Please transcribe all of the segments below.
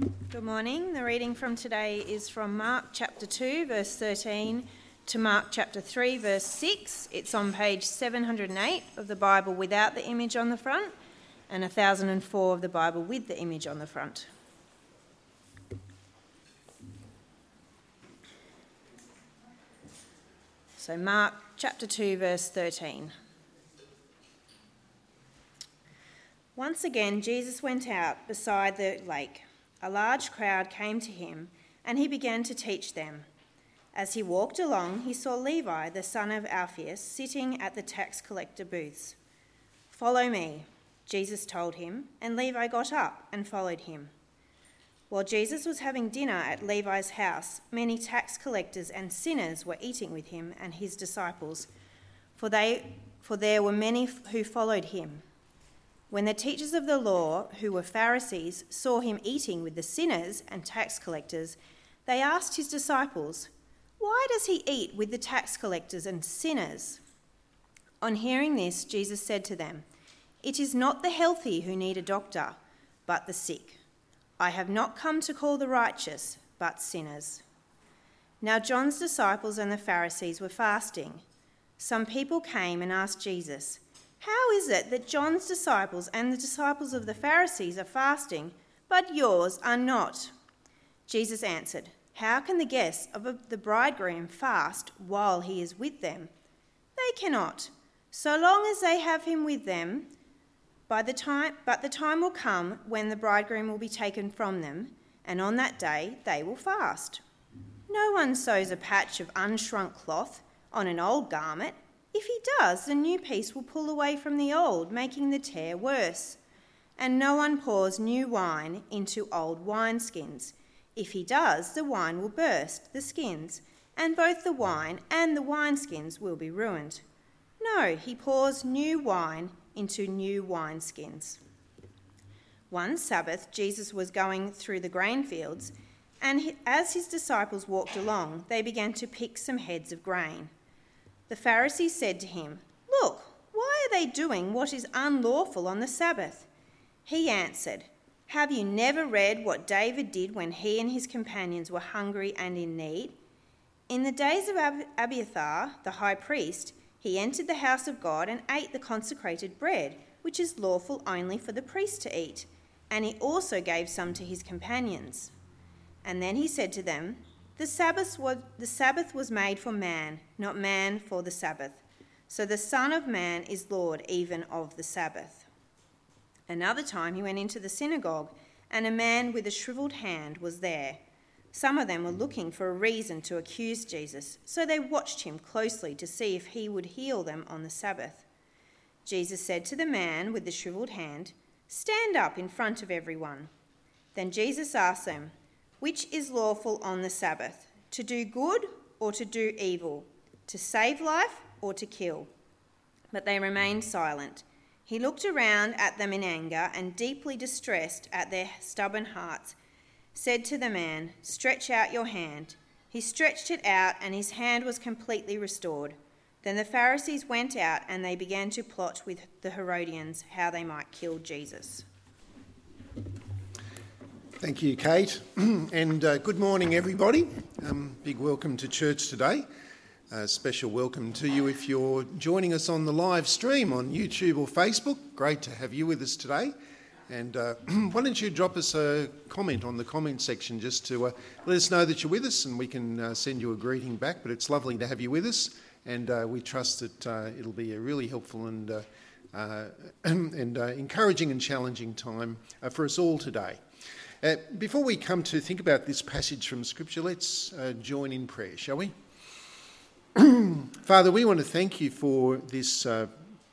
Good morning. The reading from today is from Mark chapter 2, verse 13 to Mark chapter 3, verse 6. It's on page 708 of the Bible without the image on the front and 1004 of the Bible with the image on the front. So, Mark chapter 2, verse 13. Once again, Jesus went out beside the lake. A large crowd came to him, and he began to teach them. As he walked along, he saw Levi, the son of Alphaeus, sitting at the tax collector booths. Follow me, Jesus told him, and Levi got up and followed him. While Jesus was having dinner at Levi's house, many tax collectors and sinners were eating with him and his disciples, for, they, for there were many who followed him. When the teachers of the law, who were Pharisees, saw him eating with the sinners and tax collectors, they asked his disciples, Why does he eat with the tax collectors and sinners? On hearing this, Jesus said to them, It is not the healthy who need a doctor, but the sick. I have not come to call the righteous, but sinners. Now John's disciples and the Pharisees were fasting. Some people came and asked Jesus, how is it that John's disciples and the disciples of the Pharisees are fasting, but yours are not? Jesus answered, How can the guests of the bridegroom fast while he is with them? They cannot, so long as they have him with them. By the time, but the time will come when the bridegroom will be taken from them, and on that day they will fast. No one sews a patch of unshrunk cloth on an old garment if he does, the new piece will pull away from the old, making the tear worse. And no one pours new wine into old wineskins. If he does, the wine will burst the skins, and both the wine and the wineskins will be ruined. No, he pours new wine into new wineskins. One Sabbath, Jesus was going through the grain fields, and as his disciples walked along, they began to pick some heads of grain. The Pharisees said to him, Look, why are they doing what is unlawful on the Sabbath? He answered, Have you never read what David did when he and his companions were hungry and in need? In the days of Abiathar, the high priest, he entered the house of God and ate the consecrated bread, which is lawful only for the priest to eat, and he also gave some to his companions. And then he said to them, the Sabbath, was, the Sabbath was made for man, not man for the Sabbath. So the Son of Man is Lord even of the Sabbath. Another time he went into the synagogue, and a man with a shriveled hand was there. Some of them were looking for a reason to accuse Jesus, so they watched him closely to see if he would heal them on the Sabbath. Jesus said to the man with the shriveled hand, Stand up in front of everyone. Then Jesus asked them, which is lawful on the Sabbath, to do good or to do evil, to save life or to kill? But they remained silent. He looked around at them in anger and, deeply distressed at their stubborn hearts, said to the man, Stretch out your hand. He stretched it out, and his hand was completely restored. Then the Pharisees went out and they began to plot with the Herodians how they might kill Jesus. Thank you, Kate. and uh, good morning, everybody. Um, big welcome to church today. A special welcome to you if you're joining us on the live stream on YouTube or Facebook. Great to have you with us today. And uh, why don't you drop us a comment on the comment section just to uh, let us know that you're with us and we can uh, send you a greeting back. But it's lovely to have you with us, and uh, we trust that uh, it'll be a really helpful and, and encouraging and challenging time for us all today. Uh, before we come to think about this passage from Scripture, let's uh, join in prayer, shall we? Father, we want to thank you for this uh,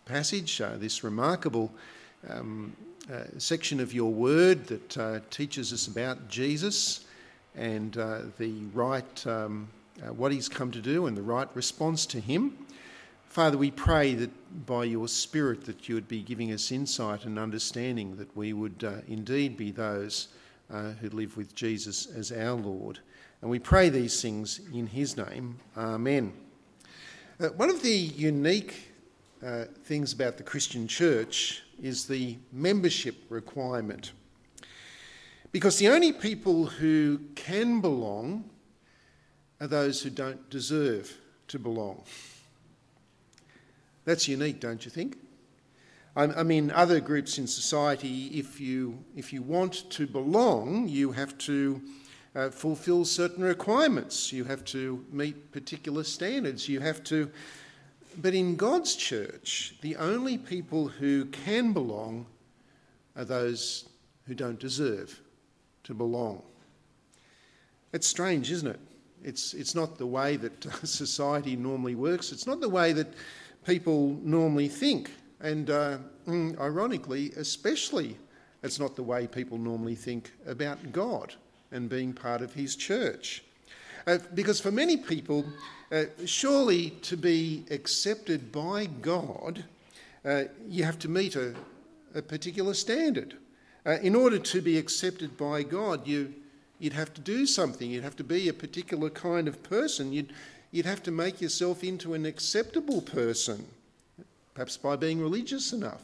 passage, uh, this remarkable um, uh, section of your word that teaches us about Jesus and the right, um, what he's come to do and the right response to him. Father, we pray that by your Spirit that you would be giving us insight and understanding, that we would indeed be those uh, who live with Jesus as our Lord. And we pray these things in his name. Amen. Uh, one of the unique uh, things about the Christian church is the membership requirement. Because the only people who can belong are those who don't deserve to belong. That's unique, don't you think? I mean, other groups in society, if you, if you want to belong, you have to uh, fulfill certain requirements. You have to meet particular standards. You have to. But in God's church, the only people who can belong are those who don't deserve to belong. It's strange, isn't it? It's, it's not the way that society normally works, it's not the way that people normally think. And uh, mm, ironically, especially, it's not the way people normally think about God and being part of His church. Uh, because for many people, uh, surely to be accepted by God, uh, you have to meet a, a particular standard. Uh, in order to be accepted by God, you, you'd have to do something. You'd have to be a particular kind of person. You'd, you'd have to make yourself into an acceptable person perhaps by being religious enough,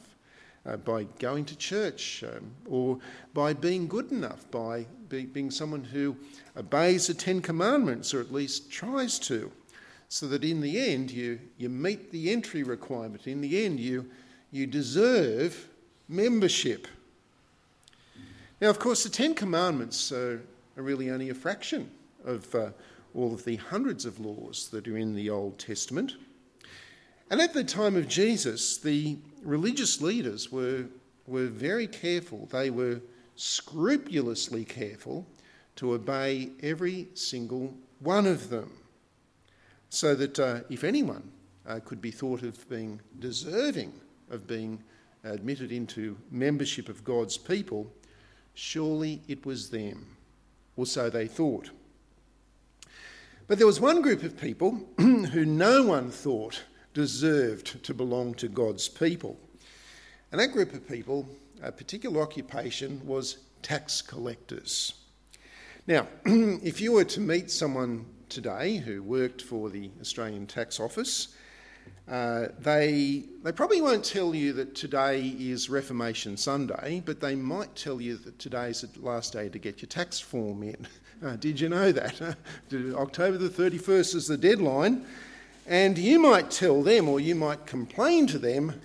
uh, by going to church, um, or by being good enough, by be, being someone who obeys the Ten Commandments, or at least tries to, so that in the end you, you meet the entry requirement. In the end, you, you deserve membership. Now, of course, the Ten Commandments are, are really only a fraction of uh, all of the hundreds of laws that are in the Old Testament. And at the time of Jesus, the religious leaders were, were very careful. They were scrupulously careful to obey every single one of them. So that uh, if anyone uh, could be thought of being deserving of being admitted into membership of God's people, surely it was them, or so they thought. But there was one group of people who no one thought deserved to belong to God's people. And that group of people, a particular occupation was tax collectors. Now, if you were to meet someone today who worked for the Australian Tax Office, uh, they, they probably won't tell you that today is Reformation Sunday, but they might tell you that today is the last day to get your tax form in. Uh, did you know that? October the 31st is the deadline. And you might tell them or you might complain to them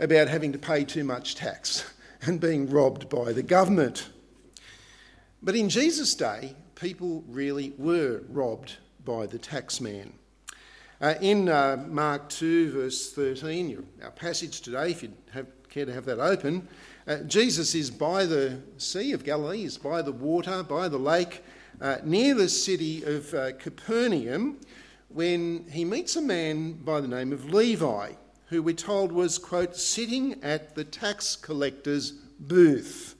about having to pay too much tax and being robbed by the government. But in Jesus' day, people really were robbed by the taxman. Uh, in uh, Mark 2, verse 13, our passage today, if you care to have that open, uh, Jesus is by the Sea of Galilee, he's by the water, by the lake, uh, near the city of uh, Capernaum, when he meets a man by the name of Levi, who we're told was, quote, sitting at the tax collector's booth.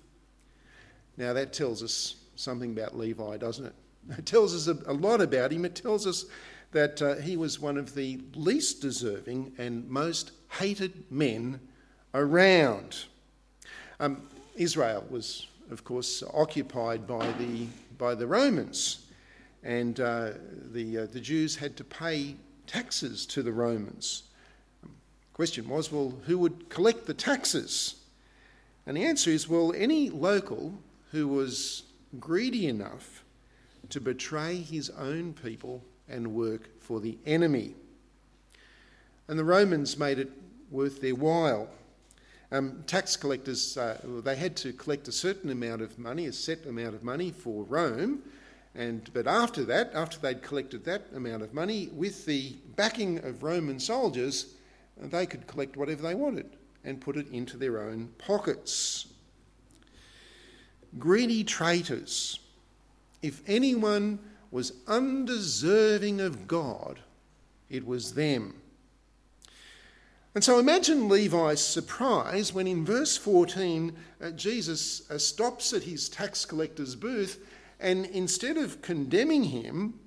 Now that tells us something about Levi, doesn't it? It tells us a, lot about him. It tells us that uh, he was one of the least deserving and most hated men around. Um, Israel was, of course, occupied by the, by the Romans and uh, the, uh, the Jews had to pay taxes to the Romans. Question was, well, who would collect the taxes? And the answer is, well, any local who was greedy enough to betray his own people and work for the enemy. And the Romans made it worth their while. Um, tax collectors, uh, they had to collect a certain amount of money, a set amount of money for Rome, and, but after that, after they'd collected that amount of money, with the backing of Roman soldiers, they could collect whatever they wanted and put it into their own pockets. Greedy traitors. If anyone was undeserving of God, it was them. And so imagine Levi's surprise when in verse 14 uh, Jesus uh, stops at his tax collector's booth and instead of condemning him,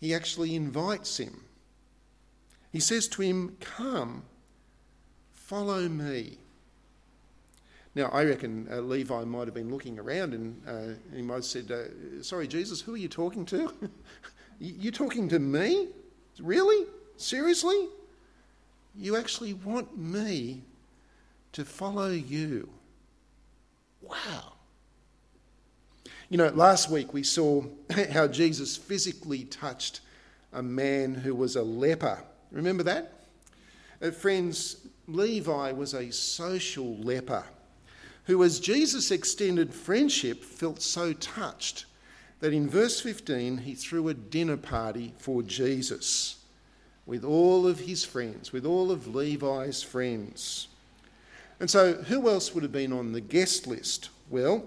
he actually invites him. He says to him, Come, follow me. Now, I reckon uh, Levi might have been looking around and uh, he might have said, uh, Sorry, Jesus, who are you talking to? You're talking to me? Really? Seriously? You actually want me to follow you? Wow. You know, last week we saw how Jesus physically touched a man who was a leper. Remember that? Uh, friends, Levi was a social leper who, as Jesus extended friendship, felt so touched that in verse 15 he threw a dinner party for Jesus with all of his friends, with all of Levi's friends. And so, who else would have been on the guest list? Well,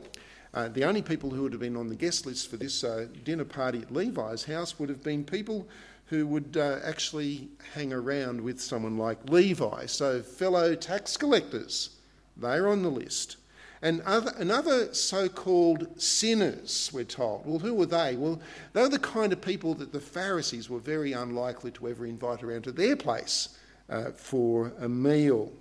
uh, the only people who would have been on the guest list for this uh, dinner party at Levi's house would have been people who would uh, actually hang around with someone like Levi. So, fellow tax collectors, they're on the list. And other, and other so called sinners, we're told. Well, who were they? Well, they were the kind of people that the Pharisees were very unlikely to ever invite around to their place uh, for a meal.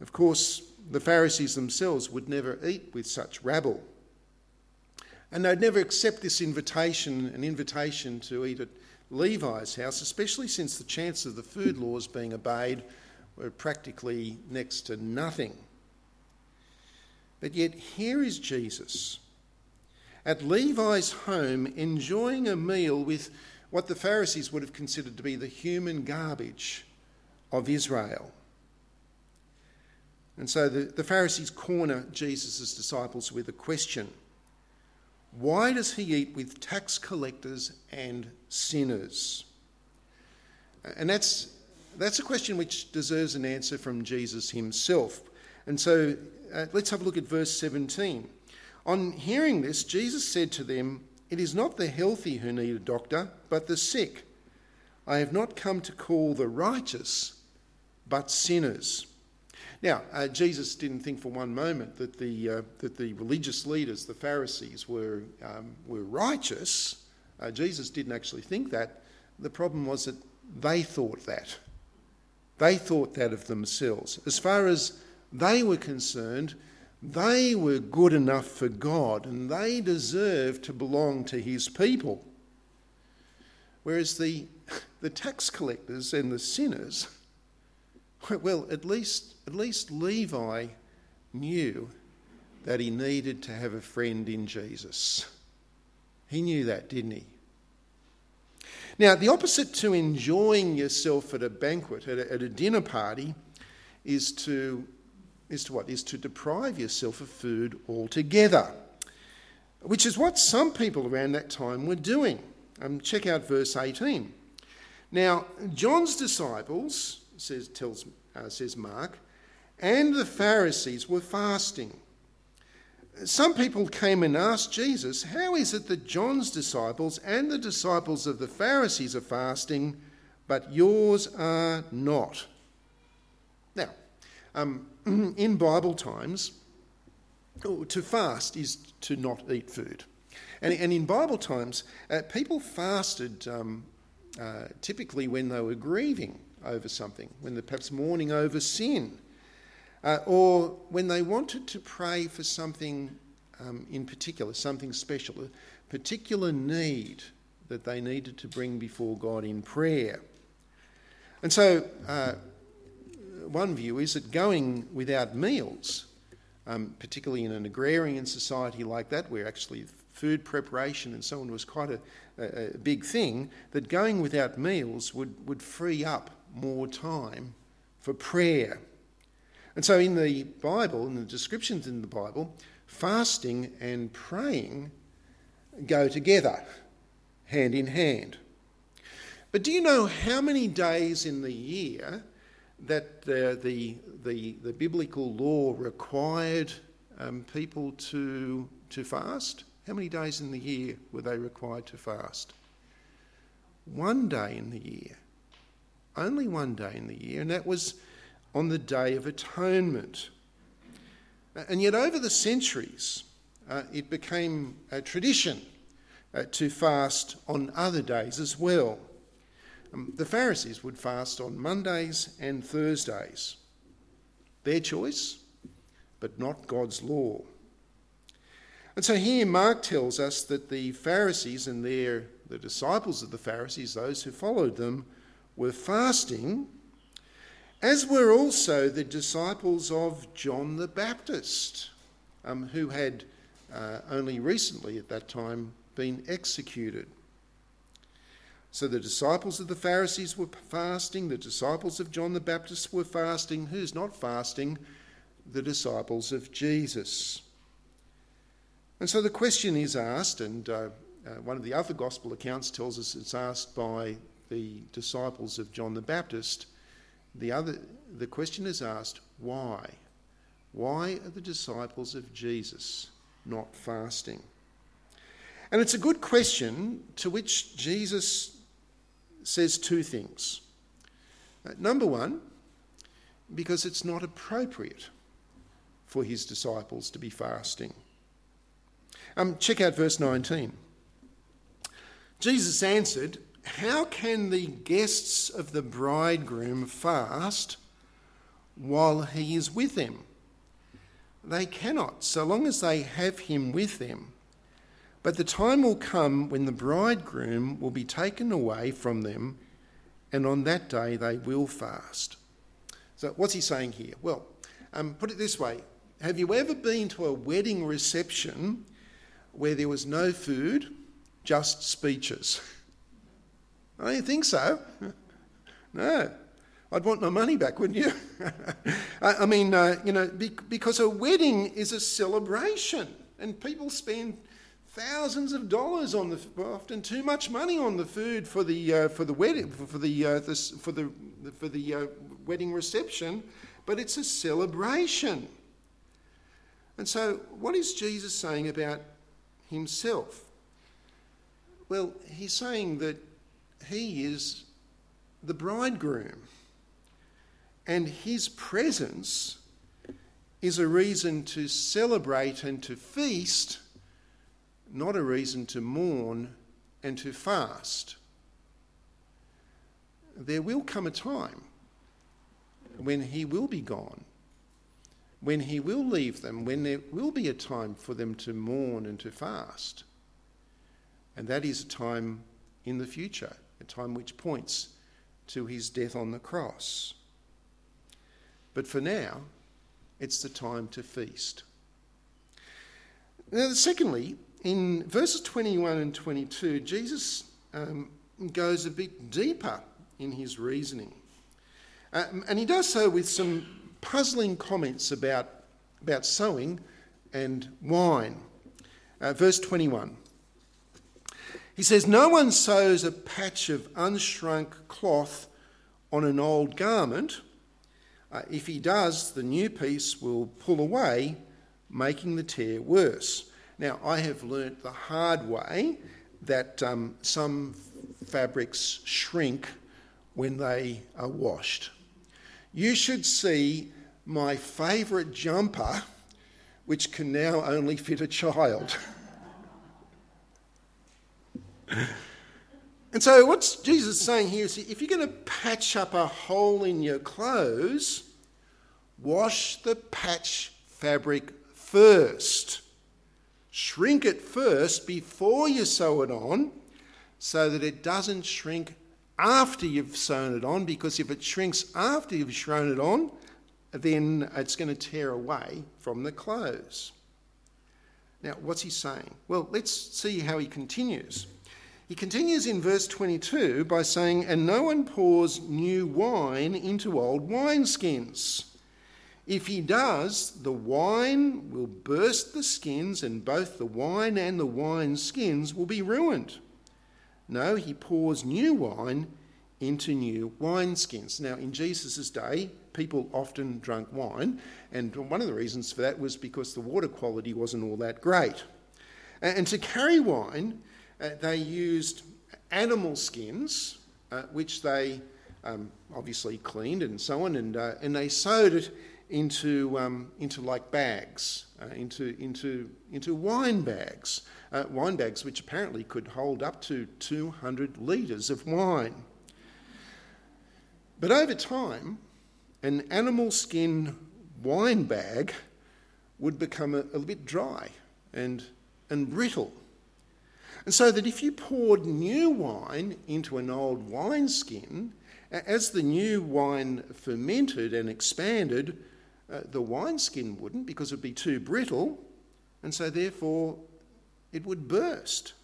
Of course, the Pharisees themselves would never eat with such rabble. And they'd never accept this invitation, an invitation to eat at Levi's house, especially since the chance of the food laws being obeyed were practically next to nothing. But yet, here is Jesus at Levi's home enjoying a meal with what the Pharisees would have considered to be the human garbage of Israel. And so the, the Pharisees corner Jesus' disciples with a question Why does he eat with tax collectors and sinners? And that's, that's a question which deserves an answer from Jesus himself. And so uh, let's have a look at verse 17. On hearing this, Jesus said to them, It is not the healthy who need a doctor, but the sick. I have not come to call the righteous, but sinners. Now, uh, Jesus didn't think for one moment that the, uh, that the religious leaders, the Pharisees, were, um, were righteous. Uh, Jesus didn't actually think that. The problem was that they thought that. They thought that of themselves. As far as they were concerned, they were good enough for God and they deserved to belong to His people. Whereas the, the tax collectors and the sinners, well, at least, at least Levi knew that he needed to have a friend in Jesus. He knew that, didn't he? Now, the opposite to enjoying yourself at a banquet, at a, at a dinner party, is to, is to what? Is to deprive yourself of food altogether, which is what some people around that time were doing. Um, check out verse 18. Now, John's disciples, says, tells, uh, says Mark, and the Pharisees were fasting. Some people came and asked Jesus, How is it that John's disciples and the disciples of the Pharisees are fasting, but yours are not? Now, um, in Bible times, oh, to fast is to not eat food. And, and in Bible times, uh, people fasted um, uh, typically when they were grieving over something, when they're perhaps mourning over sin, uh, or when they wanted to pray for something um, in particular, something special, a particular need that they needed to bring before God in prayer. And so, uh, one view is that going without meals, um, particularly in an agrarian society like that, where actually food preparation and so on was quite a, a, a big thing, that going without meals would, would free up more time for prayer. And so, in the Bible, in the descriptions in the Bible, fasting and praying go together, hand in hand. But do you know how many days in the year that the, the, the, the biblical law required um, people to, to fast? How many days in the year were they required to fast? One day in the year only one day in the year, and that was on the Day of Atonement. And yet, over the centuries, uh, it became a tradition uh, to fast on other days as well. Um, the Pharisees would fast on Mondays and Thursdays. Their choice, but not God's law. And so here Mark tells us that the Pharisees and their the disciples of the Pharisees, those who followed them, were fasting, as were also the disciples of John the Baptist, um, who had uh, only recently at that time been executed. So the disciples of the Pharisees were fasting, the disciples of John the Baptist were fasting. Who's not fasting? The disciples of Jesus. And so the question is asked, and uh, uh, one of the other gospel accounts tells us it's asked by the disciples of John the Baptist. The, other, the question is asked, why? Why are the disciples of Jesus not fasting? And it's a good question to which Jesus says two things. Uh, number one, because it's not appropriate for his disciples to be fasting. Um, check out verse 19. Jesus answered, How can the guests of the bridegroom fast while he is with them? They cannot, so long as they have him with them. But the time will come when the bridegroom will be taken away from them, and on that day they will fast. So, what's he saying here? Well, um, put it this way Have you ever been to a wedding reception where there was no food, just speeches? I don't think so. No. I'd want my money back, wouldn't you? I mean, uh, you know, because a wedding is a celebration and people spend thousands of dollars on the often too much money on the food for the uh, for the wedding for the, uh, this, for the for the uh, wedding reception, but it's a celebration. And so, what is Jesus saying about himself? Well, he's saying that he is the bridegroom, and his presence is a reason to celebrate and to feast not a reason to mourn and to fast. There will come a time when he will be gone, when he will leave them, when there will be a time for them to mourn and to fast. And that is a time in the future, a time which points to his death on the cross. But for now, it's the time to feast. Now, secondly, in verses 21 and 22, Jesus um, goes a bit deeper in his reasoning. Um, and he does so with some puzzling comments about, about sewing and wine. Uh, verse 21. He says, No one sews a patch of unshrunk cloth on an old garment. Uh, if he does, the new piece will pull away, making the tear worse. Now, I have learnt the hard way that um, some fabrics shrink when they are washed. You should see my favourite jumper, which can now only fit a child. and so, what's Jesus saying here is if you're going to patch up a hole in your clothes, wash the patch fabric first. Shrink it first before you sew it on so that it doesn't shrink after you've sewn it on, because if it shrinks after you've sewn it on, then it's going to tear away from the clothes. Now, what's he saying? Well, let's see how he continues. He continues in verse 22 by saying, And no one pours new wine into old wineskins. If he does, the wine will burst the skins, and both the wine and the wine skins will be ruined. No, he pours new wine into new wineskins. Now, in Jesus' day, people often drank wine, and one of the reasons for that was because the water quality wasn't all that great. And to carry wine, uh, they used animal skins, uh, which they um, obviously cleaned and so on, and, uh, and they sewed it into, um, into like bags, uh, into, into, into wine bags, uh, wine bags which apparently could hold up to 200 litres of wine. But over time, an animal skin wine bag would become a, a bit dry and, and brittle. And so that if you poured new wine into an old wineskin, as the new wine fermented and expanded, uh, the wineskin wouldn't because it would be too brittle, And so, therefore, it would burst.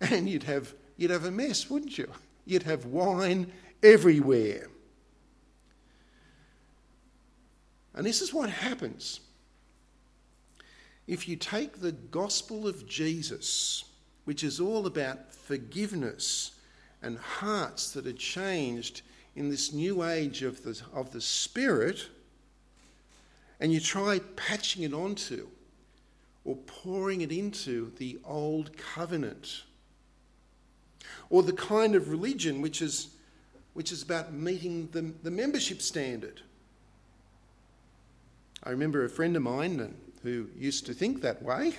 And you'd have, you'd have a mess, wouldn't you? You'd have wine everywhere. And this is what happens. If you take the gospel of Jesus, which is all about forgiveness and hearts that are changed in this new age of the, of the Spirit, and you try patching it onto or pouring it into the old covenant, or the kind of religion which is, which is about meeting the, the membership standard. I remember a friend of mine who used to think that way.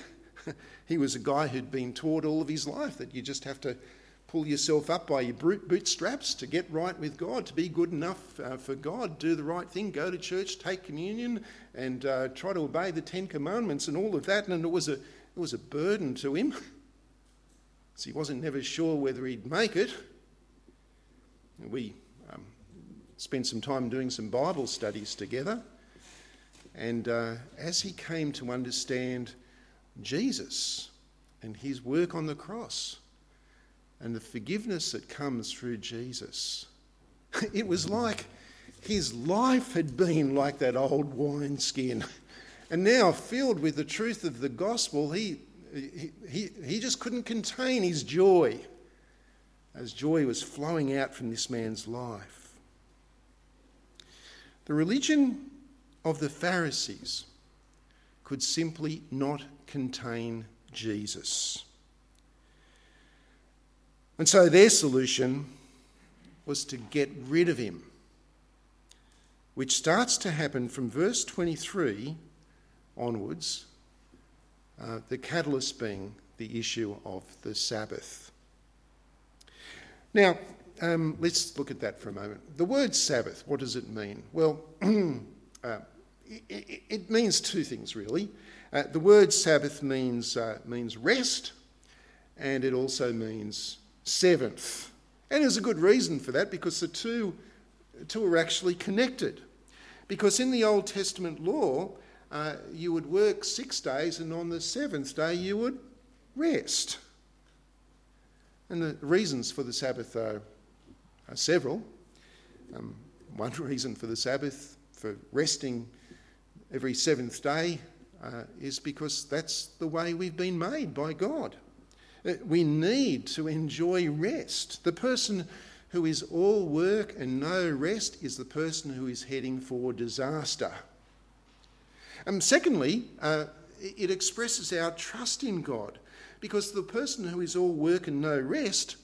he was a guy who'd been taught all of his life that you just have to pull yourself up by your bootstraps to get right with God, to be good enough uh, for God, do the right thing, go to church, take communion, and uh, try to obey the Ten Commandments and all of that. And it was a, it was a burden to him. so he wasn't never sure whether he'd make it. We um, spent some time doing some Bible studies together. And uh, as he came to understand Jesus and his work on the cross, and the forgiveness that comes through Jesus. It was like his life had been like that old wineskin. And now, filled with the truth of the gospel, he, he, he, he just couldn't contain his joy as joy was flowing out from this man's life. The religion of the Pharisees could simply not contain Jesus. And so their solution was to get rid of him, which starts to happen from verse 23 onwards, uh, the catalyst being the issue of the Sabbath. Now, um, let's look at that for a moment. The word Sabbath, what does it mean? Well, uh, it, it, means two things really. Uh, the word Sabbath means, uh, means rest, and it also means seventh. And there's a good reason for that because the two, two are actually connected. Because in the Old Testament law, uh, you would work six days and on the seventh day you would rest. And the reasons for the Sabbath are, are several. Um, one reason for the Sabbath, for resting every seventh day, uh, is because that's the way we've been made by God. Uh, we need to enjoy rest. The person who is all work and no rest is the person who is heading for disaster. And secondly, uh, it expresses our trust in God because the person who is all work and no rest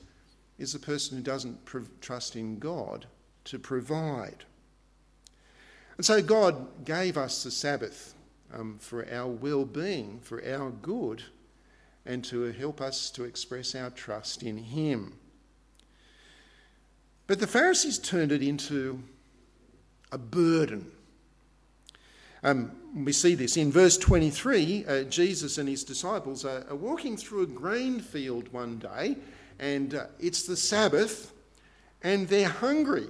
is the person who doesn't pr- trust in God to provide. And so God gave us the Sabbath um, for our well being, for our good and to help us to express our trust in Him. But the Pharisees turned it into a burden. Um, we see this in verse 23. Uh, Jesus and his disciples are, are, walking through a grain field one day, and uh, it's the Sabbath, and they're hungry.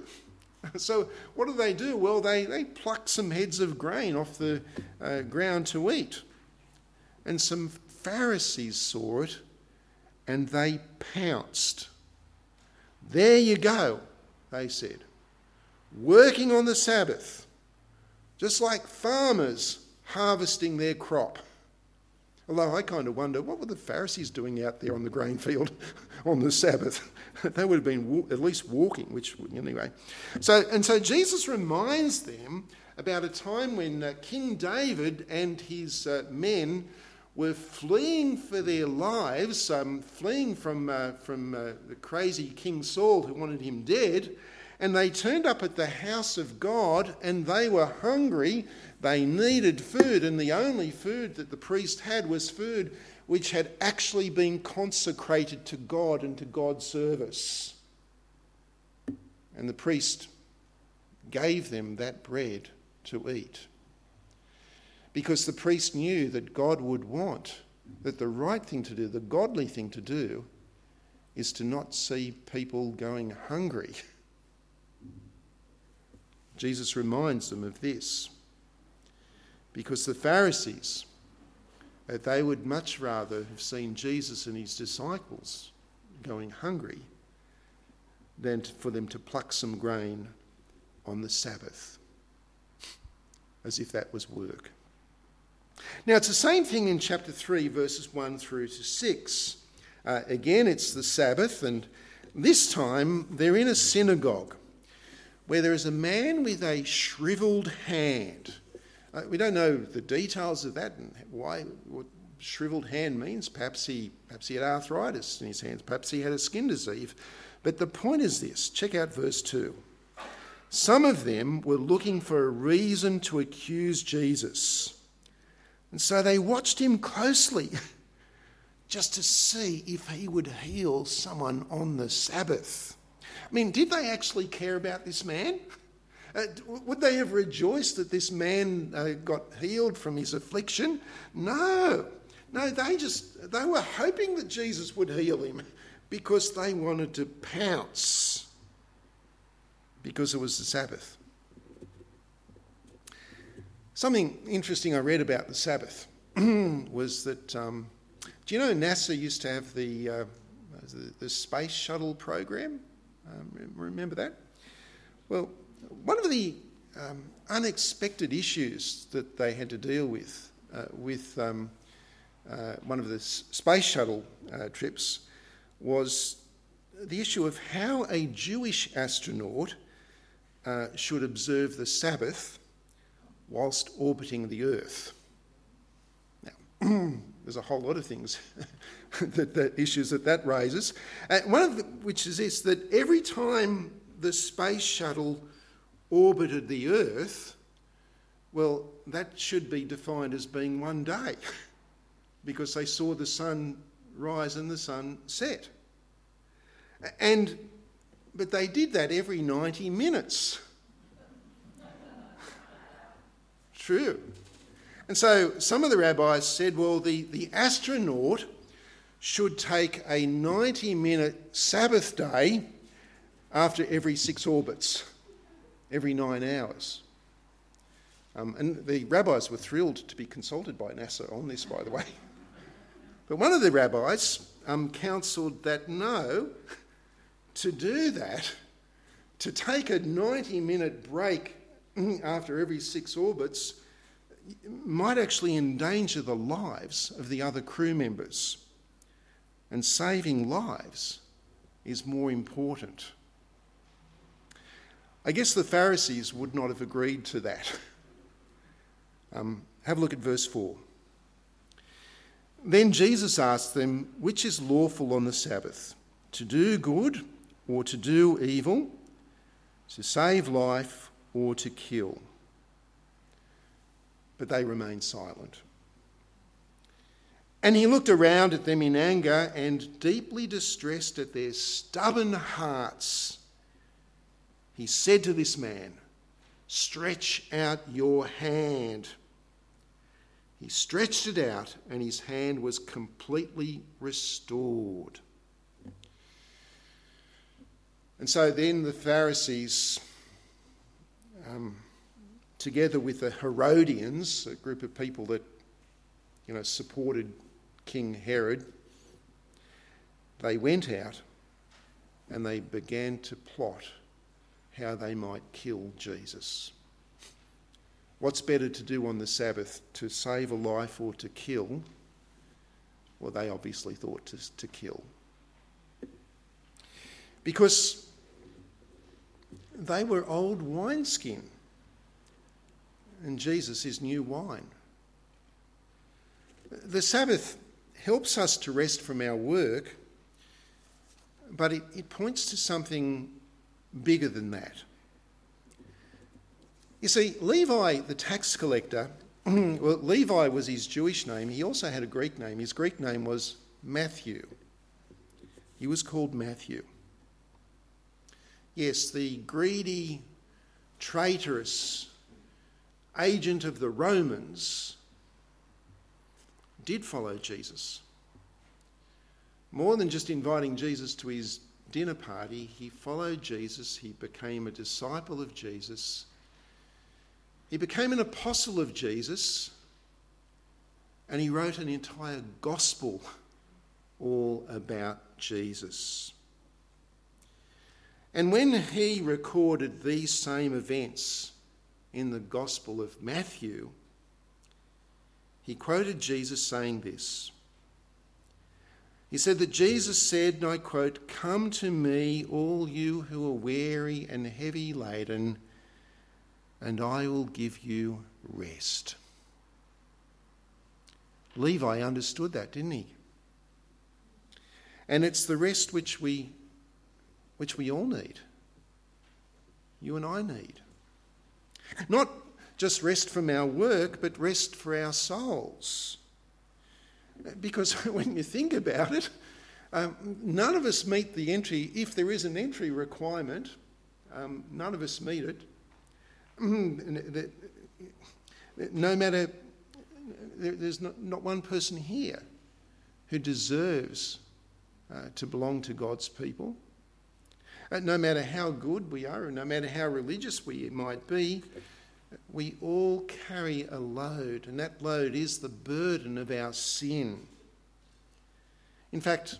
So, what do they do? Well, they, they pluck some heads of grain off the uh, ground to eat. And some Pharisees saw it and they pounced. There you go, they said. Working on the Sabbath, just like farmers harvesting their crop. Although I kind of wonder, what were the Pharisees doing out there on the grain field on the Sabbath? they would have been at least walking, which, anyway. So, and so Jesus reminds them about a time when uh, King David and his uh, men were fleeing for their lives, um, fleeing from, uh, from uh, the crazy King Saul who wanted him dead. And they turned up at the house of God and they were hungry. They needed food, and the only food that the priest had was food which had actually been consecrated to God and to God's service. And the priest gave them that bread to eat because the priest knew that God would want, that the right thing to do, the godly thing to do, is to not see people going hungry. Jesus reminds them of this because the Pharisees uh, they would much rather have seen Jesus and his disciples going hungry than for them to pluck some grain on the Sabbath, as if that was work. Now, it's the same thing in chapter 3, verses 1 through to 6. Uh, again, it's the Sabbath, and this time they're in a synagogue where there is a man with a shriveled hand. Uh, we don't know the details of that and why what shriveled hand means. Perhaps he, perhaps he had arthritis in his hands, perhaps he had a skin disease. But the point is this check out verse 2. Some of them were looking for a reason to accuse Jesus. And so they watched him closely just to see if he would heal someone on the Sabbath. I mean, did they actually care about this man? Uh, would they have rejoiced that this man uh, got healed from his affliction? No. No, they just they were hoping that Jesus would heal him because they wanted to pounce because it was the Sabbath. Something interesting I read about the Sabbath was that um, do you know NASA used to have the, uh, the, the, space shuttle program? Um, remember that? Well, one of the um, unexpected issues that they had to deal with uh, with um, uh, one of the space shuttle uh, trips was the issue of how a Jewish astronaut uh, should observe the Sabbath whilst orbiting the Earth. Now, there's a whole lot of things that, that, issues that that raises. One of the, which is this that every time the space shuttle orbited the Earth, well, that should be defined as being one day because they saw the sun rise and the sun set. And but they did that every 90 minutes. True. And so some of the rabbis said, well, the, the astronaut should take a 90 minute Sabbath day after every six orbits, every nine hours. Um, and the rabbis were thrilled to be consulted by NASA on this, by the way. But one of the rabbis um, counselled that no, to do that, to take a 90 minute break after every six orbits, might actually endanger the lives of the other crew members. And saving lives is more important. I guess the Pharisees would not have agreed to that. Um, have a look at verse 4. Then Jesus asked them, Which is lawful on the Sabbath, to do good or to do evil, to save life or to kill? But they remained silent. And he looked around at them in anger and, deeply distressed at their stubborn hearts, he said to this man, Stretch out your hand. He stretched it out, and his hand was completely restored. And so then the Pharisees, um, together with the Herodians, a group of people that you know supported King Herod, they went out and they began to plot how they might kill Jesus. What's better to do on the Sabbath, to save a life or to kill? Well, they obviously thought to, to kill. Because they were old wineskin, and Jesus is new wine. The Sabbath helps us to rest from our work, but it, it points to something bigger than that. You see, Levi, the tax collector, well, Levi was his Jewish name. He also had a Greek name. His Greek name was Matthew. He was called Matthew. Yes, the greedy, traitorous agent of the Romans did follow Jesus. More than just inviting Jesus to his dinner party, he followed Jesus, he became a disciple of Jesus, he became an apostle of Jesus, And he wrote an entire gospel all about Jesus. And when he recorded these same events in the Gospel of Matthew, he quoted Jesus saying this. He said that Jesus said, and I quote, Come to me, all you who are weary and heavy laden, and I will give you rest. Levi understood that, didn't he? And it's the rest which we which we all need. You and I need. Not just rest from our work, but rest for our souls. Because when you think about it, um, none of us meet the entry, if there is an entry requirement, um, none of us meet it. no matter, there's not, not one person here who deserves uh, to belong to God's people. Uh, no matter how good we are, and no matter how religious we might be, we all carry a load, and that load is the burden of our sin. In fact,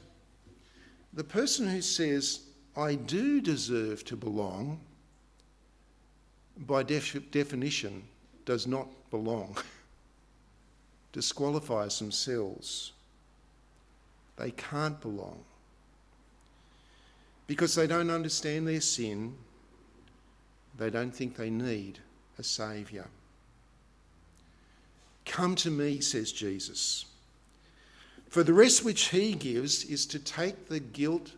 the person who says, I do deserve to belong, by def- definition, does not belong, disqualifies themselves. They can't belong because they don't understand their sin, they don't think they need a Saviour. Come to me, says Jesus. For the rest which he gives is to take the guilt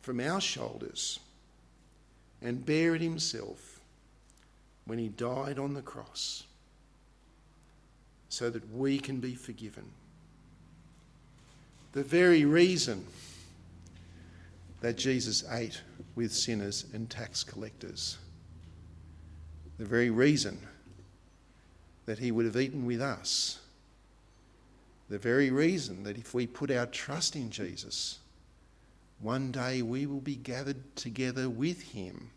from our shoulders and bear it himself when he died on the cross so that we can be forgiven. The very reason that Jesus ate with sinners and tax collectors. The very reason that he would have eaten with us. The very reason that if we put our trust in Jesus, one day we will be gathered together with him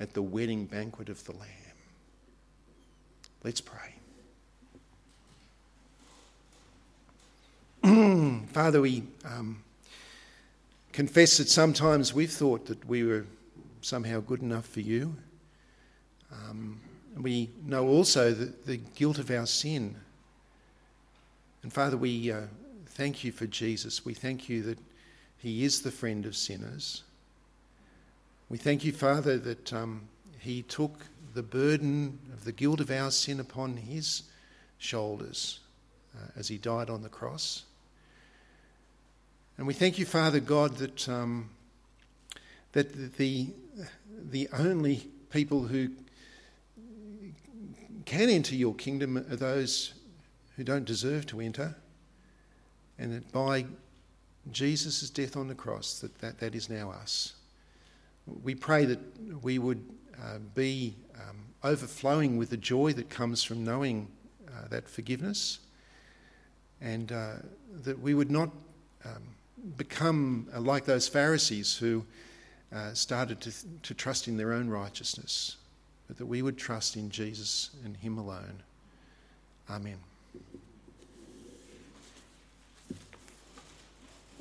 at the wedding banquet of the Lamb. Let's pray. Father, we. Um, confess that sometimes we've thought that we were somehow good enough for you. Um, we know also the, the guilt of our sin. And Father, we uh, thank you for Jesus. We thank you that he is the friend of sinners. We thank you, Father, that um, he took the burden of the guilt of our sin upon his shoulders uh, as he died on the cross. And we thank you, Father God, that, um, that the, the only people who can enter your kingdom are those who don't deserve to enter, and that by Jesus' death on the cross, that, that, that is now us. We pray that we would uh, be um, overflowing with the joy that comes from knowing uh, that forgiveness, and uh, that we would not um, become uh, like those Pharisees who uh, started to, to trust in their own righteousness, but that we would trust in Jesus and Him alone. Amen.